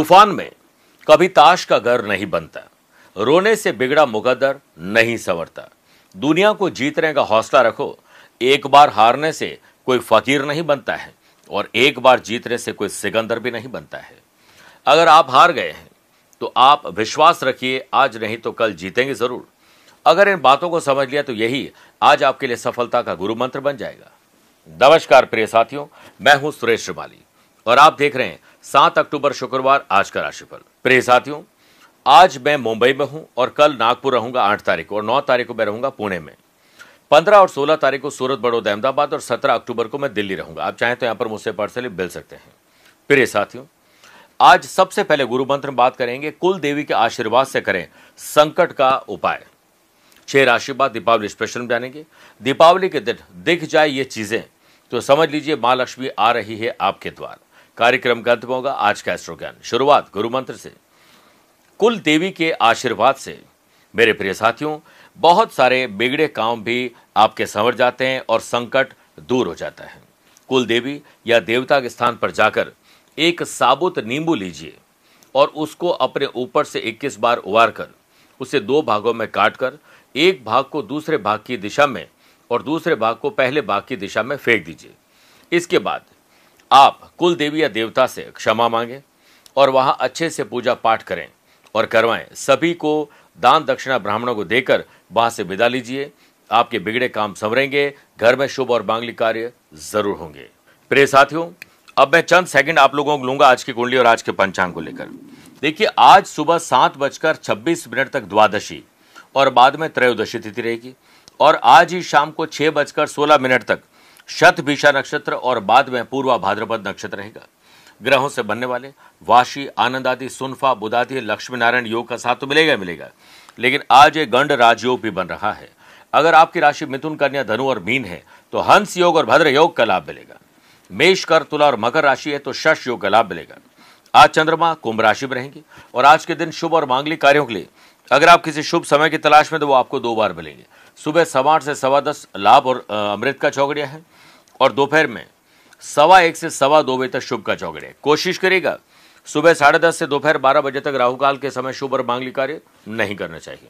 तूफ़ान में कभी ताश का घर नहीं बनता। रोने से बिगड़ा मुकद्दर नहीं संवरता। दुनिया को जीतने का हौसला रखो। एक बार हारने से कोई फकीर नहीं बनता है और एक बार जीतने से कोई सिकंदर भी नहीं बनता है। अगर आप हार गए हैं तो आप विश्वास रखिए, आज नहीं तो कल जीतेंगे ज़रूर। अगर इन बातों को समझ लिया तो यही, आज आपके लिए सफलता का गुरु मंत्र बन जाएगा। नमस्कार प्रिय साथियों, मैं हूँ सुरेश श्रीमाली और आप देख रहे हैं सात अक्टूबर शुक्रवार आज का राशिफल। प्रिय साथियों, आज मैं मुंबई में हूँ और कल नागपुर रहूँगा आठ तारीख को और नौ तारीख को मैं रहूँगा पुणे में। पंद्रह और सोलह तारीख को सूरत, बड़ौदा, अहमदाबाद और सत्रह अक्टूबर को मैं दिल्ली रहूँगा। आप चाहें तो यहाँ पर मुझसे पर्सनली मिल सकते हैं। प्रिय साथियों, आज सबसे पहले गुरु मंत्र में बात करेंगे, कुल देवी के आशीर्वाद से करें संकट का उपाय। छह राशि बाद दीपावली स्पेशल में जानेंगे। दीपावली के दिन दिख जाए ये चीज़ें तो समझ लीजिए माँ लक्ष्मी आ रही है आपके द्वार। कार्यक्रम का अंत होगा। आज का एस्ट्रो ज्ञान शुरुआत गुरु मंत्र से। कुल देवी के आशीर्वाद से। मेरे प्रिय साथियों, बहुत सारे बिगड़े काम भी आपके संवर जाते हैं और संकट दूर हो जाता है। कुल देवी या देवता के स्थान पर जाकर एक साबुत नींबू लीजिए और उसको अपने ऊपर से 21 बार उबार कर, उसे दो भागों में काटकर, एक भाग को दूसरे भाग की दिशा में और दूसरे भाग को पहले भाग की दिशा में फेंक दीजिए। इसके बाद आप कुल देवी या देवता से क्षमा मांगे और वहाँ अच्छे से पूजा पाठ करें और करवाएँ। सभी को दान दक्षिणा ब्राह्मणों को देकर वहाँ से विदा लीजिए। आपके बिगड़े काम संवरेंगे। घर में शुभ और मांगलिक कार्य ज़रूर होंगे। प्रिय साथियों, अब मैं चंद सेकंड आप लोगों को लूँगा आज की कुंडली और आज के पंचांग को लेकर। देखिए, आज सुबह सात बजकर छब्बीस मिनट तक द्वादशी और बाद में त्रयोदशी तिथि रहेगी और आज ही शाम को छह बजकर सोलह मिनट तक शत भीषा नक्षत्र और बाद में पूर्वा भाद्रपद नक्षत्र रहेगा। ग्रहों से बनने वाले वाशी आनंद आदि सुनफा बुदादि लक्ष्मी नारायण योग का साथ तो मिलेगा मिलेगा। लेकिन आज ये गंड राजयोग भी बन रहा है। अगर आपकी राशि मिथुन, कन्या, धनु और मीन है तो हंस योग और भद्र योग का लाभ मिलेगा। मेष कर तुला और मकर राशि है तो शश योग का लाभ मिलेगा। आज चंद्रमा, कुंभ राशि में रहेंगे। और आज के दिन शुभ और मांगलिक कार्यों के लिए, अगर आप किसी शुभ समय की तलाश में तो वो आपको दो बार मिलेंगे। सुबह सवा आठ से सवा दस, लाभ और अमृत का चौकड़िया है। और दोपहर में सवा एक से सवा दो बजे तक शुभ का चौगड़े। कोशिश करेगा सुबह साढ़े दस से दोपहर बारह बजे तक राहुकाल के समय शुभ और मांगली कार्य नहीं करना चाहिए।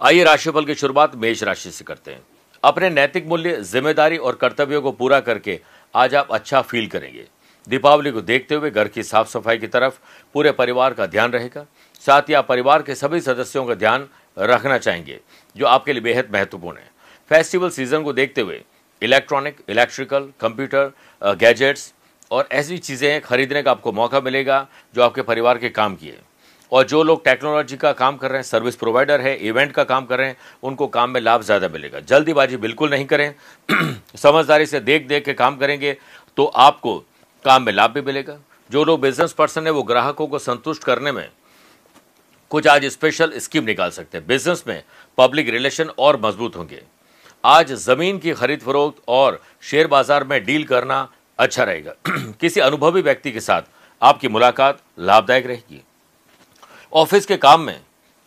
आइए राशिफल की शुरुआत मेष राशि से करते हैं। अपने नैतिक मूल्य, ज़िम्मेदारी और कर्तव्यों को पूरा करके आज आप अच्छा फील करेंगे। दीपावली को देखते हुए घर की साफ़ सफ़ाई की तरफ़ पूरे परिवार का ध्यान रहेगा। साथ ही आप परिवार के सभी सदस्यों का ध्यान रखना चाहेंगे, जो आपके लिए बेहद महत्वपूर्ण है। फेस्टिवल सीज़न को देखते हुए इलेक्ट्रॉनिक, इलेक्ट्रिकल, कंप्यूटर गैजेट्स और ऐसी चीज़ें खरीदने का आपको मौका मिलेगा जो आपके परिवार के काम की है और जो लोग टेक्नोलॉजी का काम कर रहे हैं, सर्विस प्रोवाइडर है, इवेंट का काम कर रहे हैं, उनको काम में लाभ ज़्यादा मिलेगा। जल्दीबाजी बिल्कुल नहीं करें। समझदारी से देख देख के काम करेंगे तो आपको काम में लाभ भी मिलेगा। जो लोग बिज़नेस पर्सन है, वो ग्राहकों को संतुष्ट करने में कुछ आज स्पेशल स्कीम निकाल सकते हैं। बिज़नेस में पब्लिक रिलेशन और मज़बूत होंगे। आज ज़मीन की खरीद फरोख्त और शेयर बाज़ार में डील करना अच्छा रहेगा। किसी अनुभवी व्यक्ति के साथ आपकी मुलाकात लाभदायक रहेगी। ऑफ़िस के काम में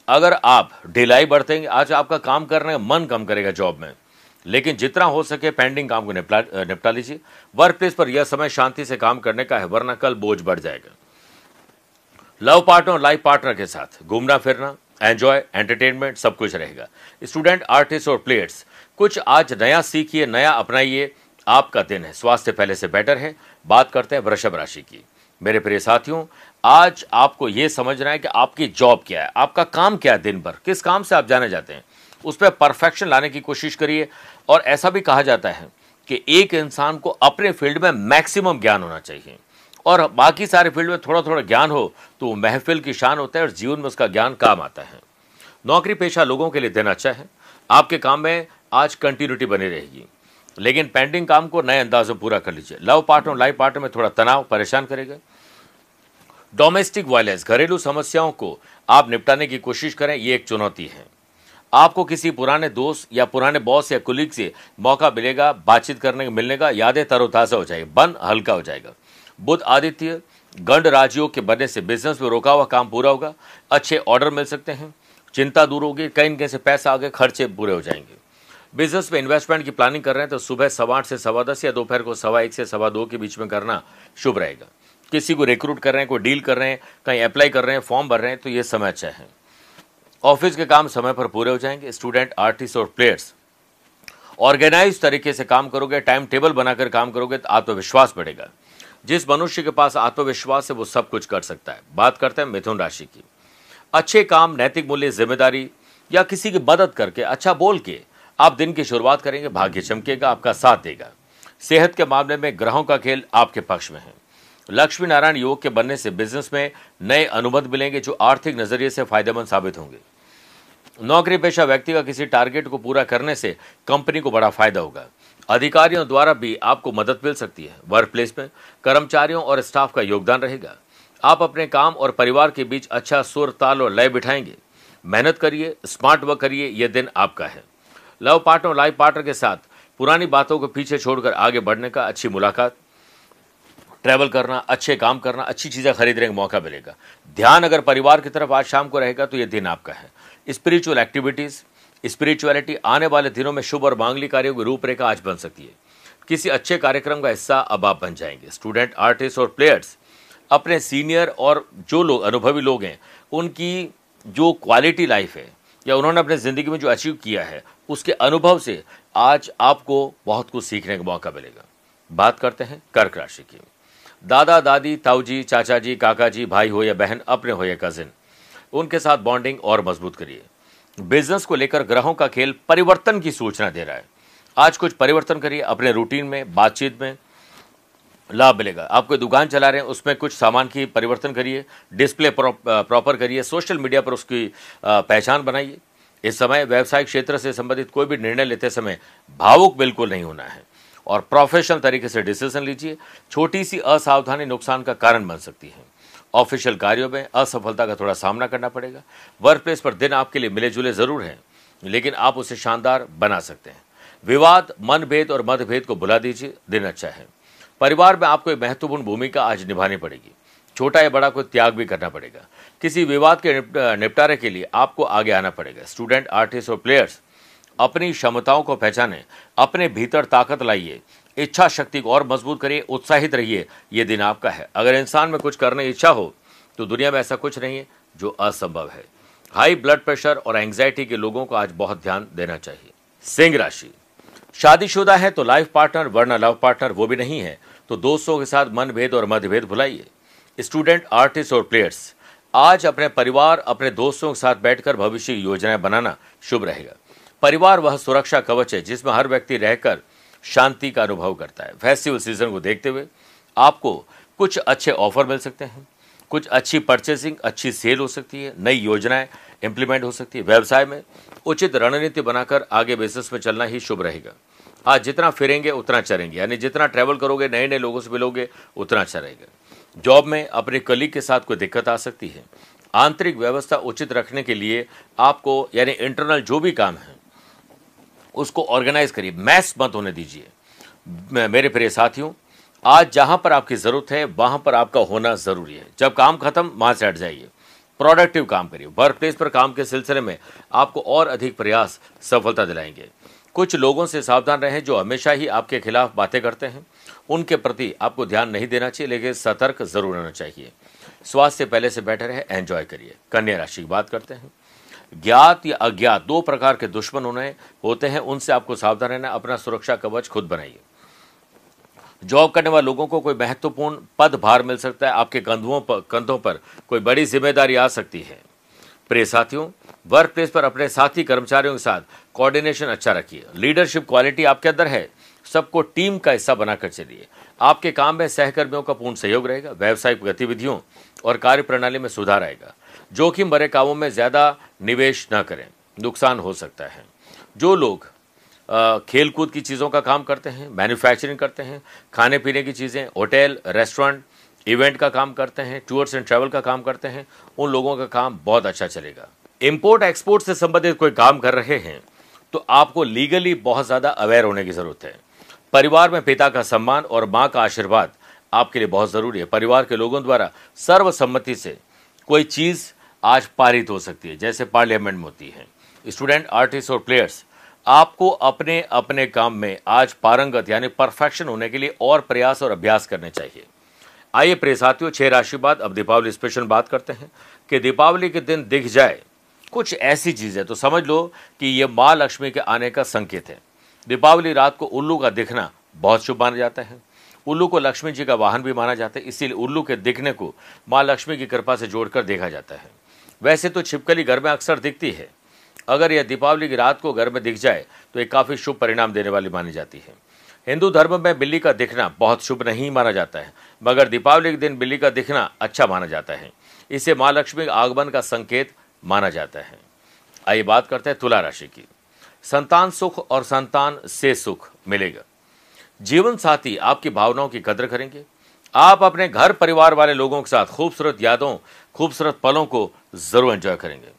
अगर आप ढिलाई बरतेंगे आज आपका काम करने का मन कम करेगा जॉब में, लेकिन जितना हो सके पेंडिंग काम को निपटा निपटा लीजिए। वर्क प्लेस पर यह समय शांति से काम करने का है, वरना कल बोझ बढ़ जाएगा। लव पार्टनर और लाइफ पार्टनर के साथ घूमना फिरना, एंजॉय, एंटरटेनमेंट, सब कुछ रहेगा। स्टूडेंट, आर्टिस्ट और प्लेयर्स कुछ आज नया सीखिए, नया अपनाइए। आपका दिन है। स्वास्थ्य पहले से बेटर है। बात करते हैं वृषभ राशि की। मेरे प्रिय साथियों, आज आपको यह समझना है कि आपकी जॉब क्या है, आपका काम क्या है दिन भर, किस काम से आप जाने जाते हैं। उस पर परफेक्शन लाने की कोशिश करिए। और ऐसा भी कहा जाता है कि एक इंसान को अपने फ़ील्ड में मैक्सिमम ज्ञान होना चाहिए। और बाकी सारे फ़ील्ड में थोड़ा थोड़ा ज्ञान हो तो वो महफिल की शान होता है और जीवन में उसका ज्ञान काम आता है। नौकरी पेशा लोगों के लिए दिन अच्छा है। आपके काम में आज कंटिन्यूटी बनी रहेगी। लेकिन पेंडिंग काम को नए अंदाज में पूरा कर लीजिए। लव पार्टनर और लाइफ पार्टनर में थोड़ा तनाव परेशान करेगा। डोमेस्टिक वायलेंस घरेलू समस्याओं को आप निपटाने की कोशिश करें, ये एक चुनौती है। आपको किसी पुराने दोस्त या पुराने बॉस या कुलीग से मौका मिलेगा, बातचीत करने का मिलने का यादें तरोताजा हो जाएगी, बन हल्का हो जाएगा। बुद्ध आदित्य, गंड राजयोग के बनने से बिज़नेस में रोका हुआ काम पूरा होगा। अच्छे ऑर्डर मिल सकते हैं। चिंता दूर होगी, कहीं कहीं से पैसा आगे खर्चे पूरे हो जाएँगे। बिज़नेस में इन्वेस्टमेंट की प्लानिंग कर रहे हैं तो सुबह सवा आठ से सवा दस या दोपहर को सवा एक से सवा दो के बीच में करना शुभ रहेगा। किसी को रिक्रूट कर रहे हैं, कोई डील कर रहे हैं, कहीं अप्लाई कर रहे हैं फॉर्म भर रहे हैं तो ये समय अच्छा है। ऑफ़िस के काम समय पर पूरे हो जाएँगे स्टूडेंट आर्टिस्ट और प्लेयर्स ऑर्गेनाइज तरीके से काम करोगे टाइम टेबल बनाकर काम करोगे तो आत्मविश्वास बढ़ेगा। जिस मनुष्य के पास आत्मविश्वास है, वो सब कुछ कर सकता है। बात करते हैं मिथुन राशि की। अच्छे काम, नैतिक मूल्य, ज़िम्मेदारी या किसी की मदद करके अच्छा बोल के आप दिन की शुरुआत करेंगे, भाग्य चमकेगा, आपका साथ देगा। सेहत के मामले में ग्रहों का खेल आपके पक्ष में है। लक्ष्मी नारायण योग के बनने से बिज़नेस में नए अनुबंध मिलेंगे जो आर्थिक नज़रिए से फ़ायदेमंद साबित होंगे। नौकरी पेशा व्यक्ति का किसी टारगेट को पूरा करने से कंपनी को बड़ा फ़ायदा होगा। अधिकारियों द्वारा भी आपको मदद मिल सकती है। वर्क प्लेस में कर्मचारियों और स्टाफ का योगदान रहेगा। आप अपने काम और परिवार के बीच अच्छा सुर ताल और लय बिठाएँगे। मेहनत करिए, स्मार्ट वर्क करिए यह दिन आपका है। लव पार्टनर लाइफ पार्टनर के साथ पुरानी बातों को पीछे छोड़कर आगे बढ़ने का अच्छी मुलाकात, ट्रैवल करना, अच्छे काम करना, अच्छी चीज़ें खरीदने का मौका मिलेगा। ध्यान अगर परिवार की तरफ़ आज शाम को रहेगा तो ये दिन आपका है। स्पिरिचुअल एक्टिविटीज़ स्पिरिचुअलिटी आने वाले दिनों में शुभ और मांगली कार्यों की रूपरेखा आज बन सकती है। किसी अच्छे कार्यक्रम का हिस्सा अब आप बन जाएँगे। स्टूडेंट आर्टिस्ट और प्लेयर्स अपने सीनियर और जो लोग, अनुभवी लोग हैं, उनकी जो क्वालिटी लाइफ है, या उन्होंने अपने ज़िंदगी में जो अचीव किया है उसके अनुभव से आज आपको बहुत कुछ सीखने का मौका मिलेगा। बात करते हैं कर्क राशि की। दादा, दादी, ताऊजी चाचा जी काका जी भाई हो या बहन, अपने हो या कजिन उनके साथ बॉन्डिंग और मज़बूत करिए। बिज़नेस को लेकर ग्रहों का खेल परिवर्तन की सूचना दे रहा है। आज कुछ परिवर्तन करिए, अपने रूटीन में, बातचीत में लाभ मिलेगा। आप कोई दुकान चला रहे हैं, उसमें कुछ सामान की परिवर्तन करिए डिस्प्ले प्रॉपर करिए सोशल मीडिया पर उसकी पहचान बनाइए। इस समय व्यवसायिक क्षेत्र से संबंधित कोई भी निर्णय लेते समय भावुक बिल्कुल नहीं होना है। और प्रोफेशनल तरीके से डिसीज़न लीजिए। छोटी सी असावधानी नुकसान का कारण बन सकती है। ऑफिशियल कार्यों में असफलता का थोड़ा सामना करना पड़ेगा। वर्क प्लेस पर दिन आपके लिए मिले जुले ज़रूर हैं, लेकिन आप उसे शानदार बना सकते हैं। विवाद, मनभेद और मतभेद को बुला दीजिए, दिन अच्छा है। परिवार में आपको एक महत्वपूर्ण भूमिका आज निभानी पड़ेगी। छोटा या बड़ा कोई त्याग भी करना पड़ेगा। किसी विवाद के निपटारे के लिए आपको आगे आना पड़ेगा। स्टूडेंट आर्टिस्ट और प्लेयर्स अपनी क्षमताओं को पहचाने, अपने भीतर ताकत लाइए, इच्छा शक्ति को और मज़बूत करिए, उत्साहित रहिए, ये दिन आपका है। अगर इंसान में कुछ करने की इच्छा हो तो दुनिया में ऐसा कुछ नहीं है जो असंभव है। हाई ब्लड प्रेशर और एंग्जाइटी के लोगों को आज बहुत ध्यान देना चाहिए। सिंह राशि। शादीशुदा है तो लाइफ पार्टनर वरना लव पार्टनर वो भी नहीं है तो दोस्तों के साथ मनभेद और मतभेद भुलाइए। स्टूडेंट आर्टिस्ट और प्लेयर्स आज अपने परिवार, अपने दोस्तों के साथ बैठकर भविष्य की योजनाएँ बनाना शुभ रहेगा। परिवार वह सुरक्षा कवच है जिसमें हर व्यक्ति रहकर शांति का अनुभव करता है। फेस्टिवल सीज़न को देखते हुए आपको कुछ अच्छे ऑफ़र मिल सकते हैं। कुछ अच्छी परचेसिंग, अच्छी सेल हो सकती है, नई योजनाएँ इंप्लीमेंट हो सकती है। व्यवसाय में उचित रणनीति बनाकर आगे बिज़नेस में चलना ही शुभ रहेगा। आज जितना फिरेंगे, उतना चलेंगे। यानी जितना ट्रैवल करोगे नए नए लोगों से मिलोगे, उतना अच्छा रहेगा। जॉब में अपने कलीग के साथ कोई दिक्कत आ सकती है। आंतरिक व्यवस्था उचित रखने के लिए आपको, यानी इंटरनल जो भी काम है, उसको ऑर्गेनाइज करिए। मैस मत होने दीजिए। मेरे प्रिय साथियों, आज जहाँ पर आपकी ज़रूरत है, वहाँ पर आपका होना ज़रूरी है। जब काम खत्म, वहाँ से हट जाइए। प्रोडक्टिव काम करिए। वर्क प्लेस पर काम के सिलसिले में आपको और अधिक प्रयास सफलता दिलाएँगे। कुछ लोगों से सावधान रहें जो हमेशा ही आपके खिलाफ बातें करते हैं। उनके प्रति आपको ध्यान नहीं देना चाहिए, लेकिन सतर्क ज़रूर रहना चाहिए। स्वास्थ्य पहले से बेटर है, एंजॉय करिए। कन्या राशि की बात करते हैं। ज्ञात या अज्ञात, दो प्रकार के दुश्मन उन्हें होते हैं। उनसे आपको सावधान रहना, अपना सुरक्षा कवच खुद बनाइए। जॉब करने वाले लोगों को कोई महत्वपूर्ण पद भार मिल सकता है। आपके कंधों पर कंधों पर कोई बड़ी ज़िम्मेदारी आ सकती है। प्रिय साथियों वर्क प्लेस पर अपने साथी कर्मचारियों के साथ कोऑर्डिनेशन अच्छा रखिए। लीडरशिप क्वालिटी आपके अंदर है, सबको टीम का हिस्सा बनाकर चलिए। आपके काम में सहकर्मियों का पूर्ण सहयोग रहेगा, व्यवसायिक गतिविधियों और कार्य प्रणाली में सुधार आएगा। जोखिम भरे कामों में ज़्यादा निवेश न करें, नुकसान हो सकता है। जो लोग खेल कूद की चीज़ों का काम करते हैं, मैन्युफैक्चरिंग करते हैं खाने पीने की चीज़ें, होटल, रेस्टोरेंट, इवेंट का काम करते हैं, टूर्स एंड ट्रैवल का काम करते हैं, उन लोगों का काम बहुत अच्छा चलेगा। इम्पोर्ट एक्सपोर्ट से संबंधित कोई काम कर रहे हैं तो आपको लीगली बहुत ज़्यादा अवेयर होने की ज़रूरत है। परिवार में पिता का सम्मान और माँ का आशीर्वाद आपके लिए बहुत ज़रूरी है। परिवार के लोगों द्वारा सर्वसम्मति से कोई चीज़ आज पारित हो सकती है, जैसे पार्लियामेंट में होती है। स्टूडेंट आर्टिस्ट और प्लेयर्स आपको अपने अपने काम में आज पारंगत यानी परफेक्शन होने के लिए और प्रयास और अभ्यास करने चाहिए। आइए प्रिय साथियों, छह राशि बाद अब दीपावली स्पेशल बात करते हैं कि दीपावली के दिन दिख जाए कुछ ऐसी चीज़ें तो समझ लो कि यह माँ लक्ष्मी के आने का संकेत है। दीपावली रात को उल्लू का दिखना बहुत शुभ माना जाता है। उल्लू को लक्ष्मी जी का वाहन भी माना जाता है, इसीलिए उल्लू के दिखने को माँ लक्ष्मी की कृपा से जोड़कर देखा जाता है। वैसे तो छिपकली घर में अक्सर दिखती है। अगर यह दीपावली की रात को घर में दिख जाए तो एक काफ़ी शुभ परिणाम देने वाली मानी जाती है। हिंदू धर्म में बिल्ली का दिखना बहुत शुभ नहीं माना जाता है, मगर दीपावली के दिन बिल्ली का दिखना अच्छा माना जाता है। इसे माँ लक्ष्मी के आगमन का संकेत माना जाता है। आइए बात करते हैं तुला राशि की। संतान सुख और संतान से सुख मिलेगा। जीवन साथी आपकी भावनाओं की कदर करेंगे। आप अपने घर परिवार वाले लोगों के साथ खूबसूरत यादों, खूबसूरत पलों को ज़रूर एंजॉय करेंगे।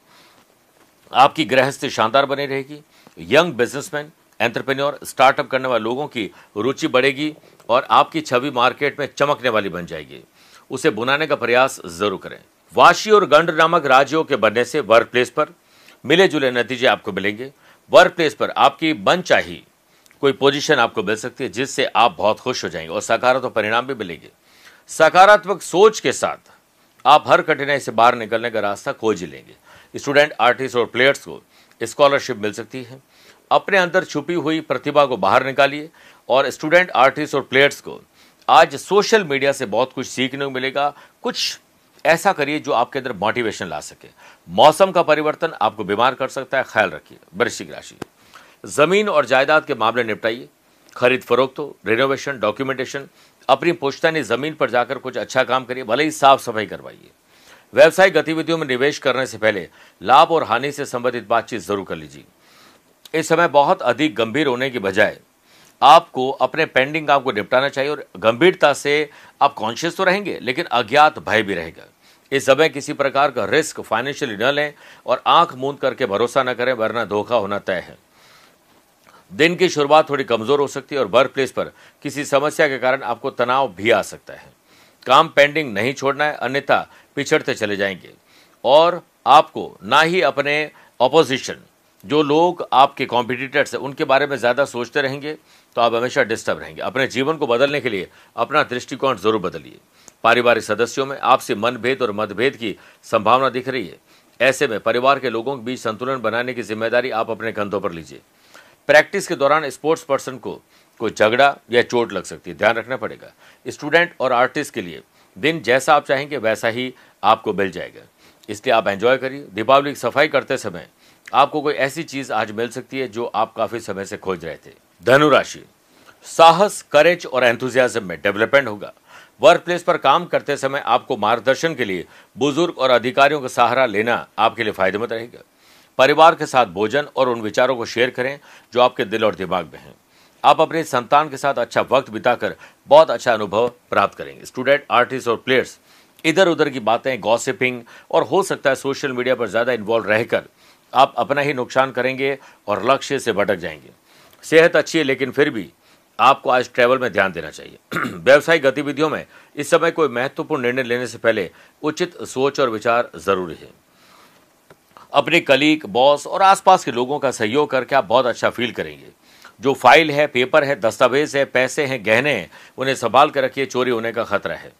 आपकी गृहस्थी शानदार बनी रहेगी। यंग बिजनेसमैन एंटरप्रेन्योर स्टार्टअप करने वाले लोगों की रुचि बढ़ेगी और आपकी छवि मार्केट में चमकने वाली बन जाएगी। उसे बुनाने का प्रयास ज़रूर करें। वाशी और गंड नामक राज्यों के बनने से वर्क प्लेस पर मिले जुले नतीजे आपको मिलेंगे। वर्क प्लेस पर आपकी मन चाहिए कोई पोजीशन आपको मिल सकती है, जिससे आप बहुत खुश हो जाएँगे और सकारात्मक परिणाम भी मिलेंगे। सकारात्मक सोच के साथ आप हर कठिनाई से बाहर निकलने का रास्ता खोज लेंगे। स्टूडेंट आर्टिस्ट और प्लेयर्स को स्कॉलरशिप मिल सकती है। अपने अंदर छुपी हुई प्रतिभा को बाहर निकालिए और स्टूडेंट आर्टिस्ट और प्लेयर्स को आज सोशल मीडिया से बहुत कुछ सीखने को मिलेगा। कुछ ऐसा करिए जो आपके अंदर मोटिवेशन ला सके। मौसम का परिवर्तन आपको बीमार कर सकता है, ख्याल रखिए, वृश्चिक राशि। ज़मीन और जायदाद के मामले निपटाइए। खरीद फरोख्त हो रिनोवेशन डॉक्यूमेंटेशन अपनी पुश्तैनी ज़मीन पर जाकर कुछ अच्छा काम करिए, भले ही साफ़ सफ़ाई करवाइए। व्यवसायिक गतिविधियों में निवेश करने से पहले लाभ और हानि से संबंधित बातचीत ज़रूर कर लीजिए। इस समय बहुत अधिक गंभीर होने की बजाय आपको अपने पेंडिंग काम को निपटाना चाहिए और गंभीरता से आप कॉन्शियस तो रहेंगे, लेकिन अज्ञात भय भी रहेगा। इस समय किसी प्रकार का रिस्क फाइनेंशियली न लें और आँख मूंद करके भरोसा न करें, वरना धोखा होना तय है। दिन की शुरुआत थोड़ी कमज़ोर हो सकती है और वर्क प्लेस पर किसी समस्या के कारण आपको तनाव भी आ सकता है। काम पेंडिंग नहीं छोड़ना है, अन्यथा पिछड़ते चले जाएँगे। और आपको ना ही अपने ऑपोजिशन जो लोग आपके कॉम्पिटिटर्स हैं, उनके बारे में ज़्यादा सोचते रहेंगे तो आप हमेशा डिस्टर्ब रहेंगे। अपने जीवन को बदलने के लिए अपना दृष्टिकोण ज़रूर बदलिए। पारिवारिक सदस्यों में आपसे मनभेद और मतभेद की संभावना दिख रही है। ऐसे में परिवार के लोगों के बीच संतुलन बनाने की ज़िम्मेदारी आप अपने कंधों पर लीजिए। प्रैक्टिस के दौरान स्पोर्ट्स पर्सन को कोई झगड़ा या चोट लग सकती है, ध्यान रखना पड़ेगा। स्टूडेंट और आर्टिस्ट के लिए दिन जैसा आप चाहेंगे, वैसा ही आपको मिल जाएगा। इसलिए आप एंजॉय करिए। दीपावली की सफ़ाई करते समय आपको कोई ऐसी चीज़ आज मिल सकती है जो आप काफ़ी समय से खोज रहे थे। धनुराशि। साहस, करेज और एंथुजियाज्म में डेवलपमेंट होगा। वर्क प्लेस पर काम करते समय आपको मार्गदर्शन के लिए बुज़ुर्ग और अधिकारियों का सहारा लेना आपके लिए फ़ायदेमंद रहेगा। परिवार के साथ भोजन और उन विचारों को शेयर करें जो आपके दिल और दिमाग में हैं। आप अपने संतान के साथ अच्छा वक्त बिताकर बहुत अच्छा अनुभव प्राप्त करेंगे। स्टूडेंट आर्टिस्ट और प्लेयर्स इधर उधर की बातें गॉसिपिंग और हो सकता है सोशल मीडिया पर ज़्यादा इन्वॉल्व रहकर आप अपना ही नुकसान करेंगे और लक्ष्य से भटक जाएँगे। सेहत अच्छी है लेकिन फिर भी आपको आज ट्रैवल में ध्यान देना चाहिए। व्यवसायिक गतिविधियों में इस समय कोई महत्वपूर्ण निर्णय लेने से पहले उचित सोच और विचार ज़रूरी है। अपने कलीग बॉस और आसपास के लोगों का सहयोग करके आप बहुत अच्छा फील करेंगे। जो फ़ाइल है पेपर है, दस्तावेज़ है, पैसे हैं, गहने हैं, उन्हें संभाल कर रखिए, चोरी होने का खतरा है।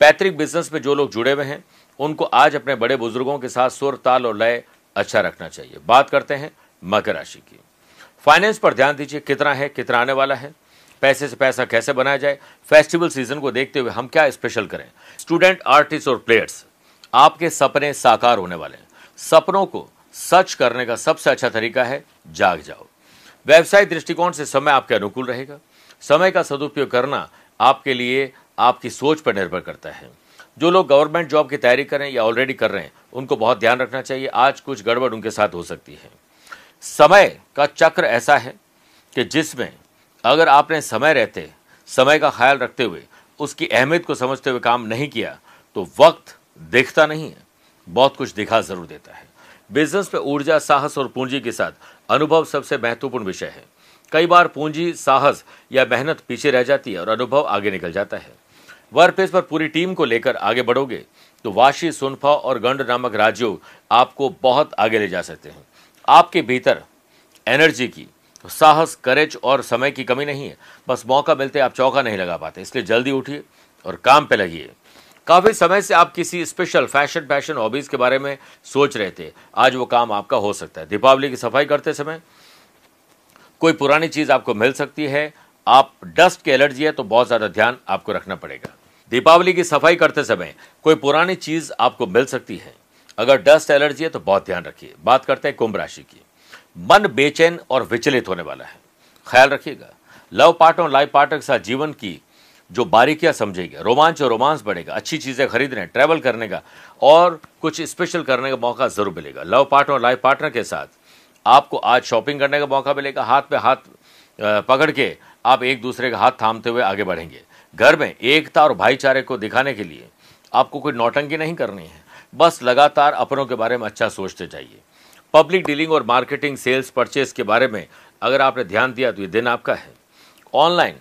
पैतृक बिज़नेस में जो लोग जुड़े हुए हैं, उनको आज अपने बड़े बुज़ुर्गों के साथ सुर, ताल और लय अच्छा रखना चाहिए। बात करते हैं मकर राशि की। फाइनेंस पर ध्यान दीजिए, कितना है, कितना आने वाला है। पैसे से पैसा कैसे बनाया जाए फेस्टिवल सीज़न को देखते हुए हम क्या स्पेशल करें? स्टूडेंट आर्टिस्ट और प्लेयर्स आपके सपने साकार होने वाले हैं। सपनों को सच करने का सबसे अच्छा तरीका है जाग जाओ। व्यवसायिक दृष्टिकोण से समय आपके अनुकूल रहेगा। समय का सदुपयोग करना आपके लिए आपकी सोच पर निर्भर करता है। जो लोग गवर्नमेंट जॉब की तैयारी करें या ऑलरेडी कर रहे हैं, उनको बहुत ध्यान रखना चाहिए। आज कुछ गड़बड़ उनके साथ हो सकती है। समय का चक्र ऐसा है कि जिसमें अगर आपने समय रहते, समय का ख्याल रखते हुए, उसकी अहमियत को समझते हुए काम नहीं किया तो वक्त देखता नहीं है। बहुत कुछ दिखा ज़रूर देता है। बिज़नेस में ऊर्जा, साहस और पूंजी के साथ अनुभव सबसे महत्वपूर्ण विषय है। कई बार पूंजी, साहस या मेहनत पीछे रह जाती है और अनुभव आगे निकल जाता है। वर्क प्लेस पर पूरी टीम को लेकर आगे बढ़ोगे तो वाशी, सुनफा और गंड नामक राज्यों आपको बहुत आगे ले जा सकते हैं। आपके भीतर एनर्जी की साहस करेज और समय की कमी नहीं है। बस मौका मिलते आप चौका नहीं लगा पाते, इसलिए जल्दी उठिए और काम पे लगिए। काफ़ी समय से आप किसी स्पेशल फ़ैशन फ़ैशन हॉबीज के बारे में सोच रहे थे। आज वो काम आपका हो सकता है। दीपावली की सफ़ाई करते समय कोई पुरानी चीज़ आपको मिल सकती है। आप डस्ट की एलर्जी है तो बहुत ज़्यादा ध्यान आपको रखना पड़ेगा। दीपावली की सफ़ाई करते समय कोई पुरानी चीज़ आपको मिल सकती है। अगर डस्ट एलर्जी है तो बहुत ध्यान रखिए। बात करते हैं कुंभ राशि की। मन बेचैन और विचलित होने वाला है। ख्याल रखिएगा, लव पार्टनर और लाइफ पार्टनर के साथ जीवन की जो बारीकियाँ समझेगा, रोमांच और रोमांस बढ़ेगा, अच्छी चीज़ें खरीदने ट्रैवल करने का और कुछ स्पेशल करने का मौका ज़रूर मिलेगा। लव पार्टनर और लाइफ पार्टनर के साथ आपको आज शॉपिंग करने का मौका मिलेगा। हाथ पे हाथ पकड़ के आप एक दूसरे का हाथ थामते हुए आगे बढ़ेंगे। घर में एकता और भाईचारे को दिखाने के लिए आपको कोई नौटंकी नहीं करनी है। बस लगातार अपनों के बारे में अच्छा सोचते जाइए। पब्लिक डीलिंग और मार्केटिंग सेल्स परचेज के बारे में अगर आपने ध्यान दिया तो ये दिन आपका है। ऑनलाइन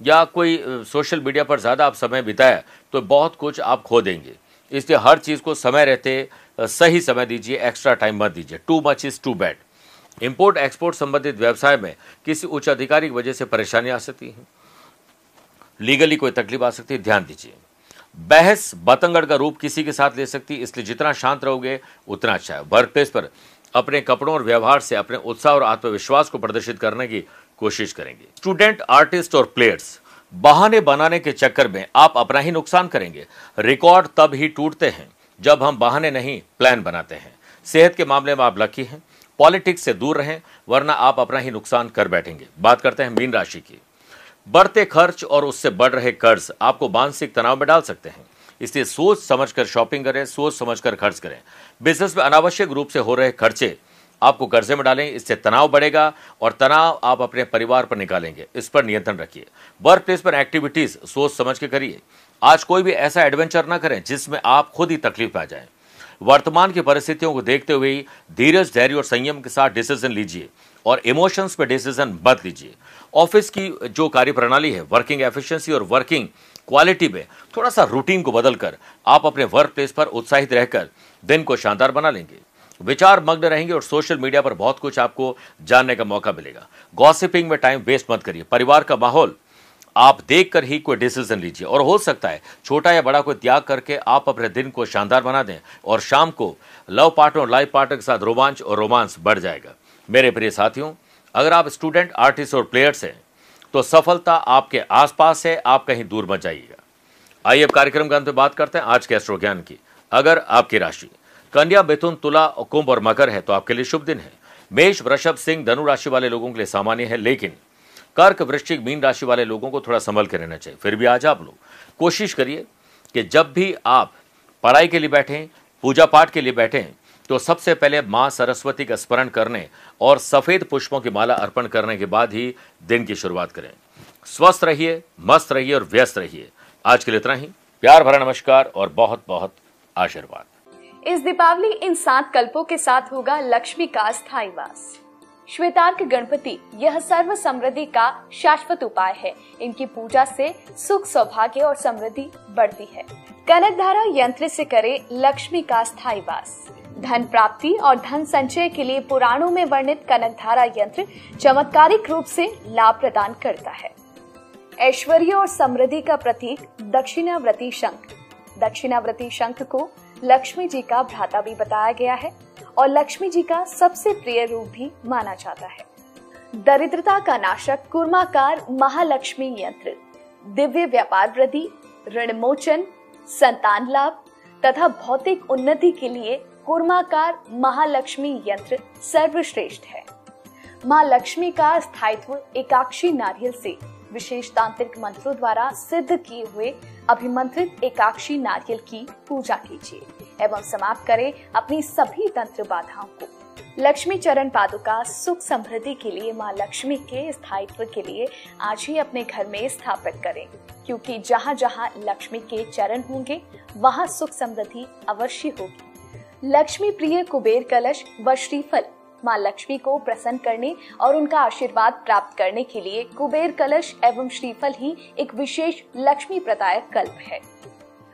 या कोई सोशल मीडिया पर ज़्यादा आप समय बिताया तो बहुत कुछ आप खो देंगे। इसलिए हर चीज़ को समय रहते सही समय दीजिए, एक्स्ट्रा टाइम मत दीजिए। Too much is too bad. Import export संबंधित व्यवसाय में किसी उच्च अधिकारी की वजह से परेशानी आ सकती है। लीगली कोई तकलीफ़ आ सकती है, ध्यान दीजिए। बहस बतंगड़ का रूप किसी के साथ ले सकती है, इसलिए जितना शांत रहोगे, उतना अच्छा है। वर्क प्लेस पर अपने कपड़ों और व्यवहार से अपने उत्साह और आत्मविश्वास को प्रदर्शित करने की कोशिश करेंगे। स्टूडेंट, आर्टिस्ट और प्लेयर्स, बहाने बनाने के चक्कर में आप अपना ही नुकसान करेंगे। रिकॉर्ड तब ही टूटते हैं जब हम बहाने नहीं, प्लान बनाते हैं। सेहत के मामले में आप लकी हैं, पॉलिटिक्स से दूर रहें, वरना आप अपना ही नुकसान कर बैठेंगे। बात करते हैं मीन राशि की। बढ़ते खर्च और उससे बढ़ रहे कर्ज आपको मानसिक तनाव में डाल सकते हैं। इसलिए सोच समझकर शॉपिंग करें, सोच समझकर खर्च करें। बिज़नेस में अनावश्यक रूप से हो रहे खर्चे आपको कर्जे में डालें, इससे तनाव बढ़ेगा और तनाव आप अपने परिवार पर निकालेंगे। इस पर नियंत्रण रखिए। वर्क प्लेस पर एक्टिविटीज़ सोच समझ के करिए। आज कोई भी ऐसा एडवेंचर ना करें जिसमें आप खुद ही तकलीफ़ आ जाए। वर्तमान की परिस्थितियों को देखते हुए धीरज, धैर्य और संयम के साथ डिसीज़न लीजिए और इमोशंस पे डिसीज़न मत लीजिए। ऑफ़िस की जो कार्य प्रणाली है, वर्किंग एफिशिएंसी और वर्किंग क्वालिटी में थोड़ा सा रूटीन को बदलकर आप अपने वर्क प्लेस पर उत्साहित रहकर दिन को शानदार बना लेंगे। विचार मग्न रहेंगे और सोशल मीडिया पर बहुत कुछ आपको जानने का मौका मिलेगा। गॉसिपिंग में टाइम वेस्ट मत करिए। परिवार का माहौल आप देख कर ही कोई डिसीज़न लीजिए। और हो सकता है छोटा या बड़ा कोई त्याग करके आप अपने दिन को शानदार बना दें और शाम को लव पार्टनर और लाइफ पार्टनर के साथ रोमांच और रोमांस बढ़ जाएगा। मेरे प्रिय साथियों, अगर आप स्टूडेंट आर्टिस्ट और प्लेयर्स हैं तो सफलता आपके आसपास है, आप कहीं दूर मत जाइएगा। आइए अब कार्यक्रम का अंत में बात करते हैं आज के एस्ट्रो ज्ञान की। अगर आपकी राशि कन्या, मिथुन, तुला कुंभ और मकर है तो आपके लिए शुभ दिन है। मेष, वृषभ, सिंह धनु राशि वाले लोगों के लिए सामान्य है, लेकिन कर्क, वृश्चिक, मीन राशि वाले लोगों को थोड़ा संभल के रहना चाहिए। फिर भी आज आप लोग कोशिश करिए कि जब भी आप पढ़ाई के लिए बैठें पूजा पाठ के लिए बैठें तो सबसे पहले माँ सरस्वती का स्मरण करने और सफ़ेद पुष्पों की माला अर्पण करने के बाद ही दिन की शुरुआत करें। स्वस्थ रहिए, मस्त रहिए और व्यस्त रहिए। आज के लिए इतना ही। प्यार भरा नमस्कार और बहुत बहुत आशीर्वाद। इस दीपावली इन सात कल्पों के साथ होगा लक्ष्मी का स्थायी वास। श्वेतार्क गणपति, यह सर्व समृद्धि का शाश्वत उपाय है। इनकी पूजा से सुख, सौभाग्य और समृद्धि बढ़ती है। कनक धारा यंत्र से करे लक्ष्मी का स्थायी वास। धन प्राप्ति और धन संचय के लिए पुराणों में वर्णित कनक धारा यंत्र चमत्कारिक रूप से लाभ प्रदान करता है। ऐश्वर्य और समृद्धि का प्रतीक दक्षिणाव्रती शंख। दक्षिणाव्रती शंख को लक्ष्मी जी का भ्राता भी बताया गया है और लक्ष्मी जी का सबसे प्रिय रूप भी माना जाता है। दरिद्रता का नाशक कुर्माकार महालक्ष्मी यंत्र, दिव्य व्यापार वृद्धि, ऋण मोचन, संतान लाभ तथा भौतिक उन्नति के लिए कुर्माकार महालक्ष्मी यंत्र सर्वश्रेष्ठ है। माँ लक्ष्मी का स्थायित्व एकाक्षी नारियल से विशेष तांत्रिक मंत्रों द्वारा सिद्ध किए हुए अभिमंत्रित एकाक्षी नारियल की पूजा कीजिए एवं समाप्त करें अपनी सभी तंत्र बाधाओं को। लक्ष्मी चरण पादुका सुख समृद्धि के लिए माँ लक्ष्मी के स्थायित्व के लिए आज ही अपने घर में स्थापित करें, क्योंकि जहाँ जहाँ लक्ष्मी के चरण होंगे, वहाँ सुख समृद्धि अवश्य होगी। लक्ष्मी प्रिय कुबेर कलश व श्रीफल माँ लक्ष्मी को प्रसन्न करने और उनका आशीर्वाद प्राप्त करने के लिए कुबेर कलश एवं श्रीफल ही एक विशेष लक्ष्मी प्रदायक कल्प है।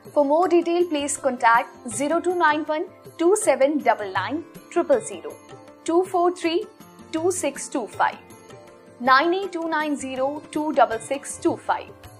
For more detail please contact zero two nine one two seven double nine triple zero two four three two six two five nine eight two nine zero two double six two five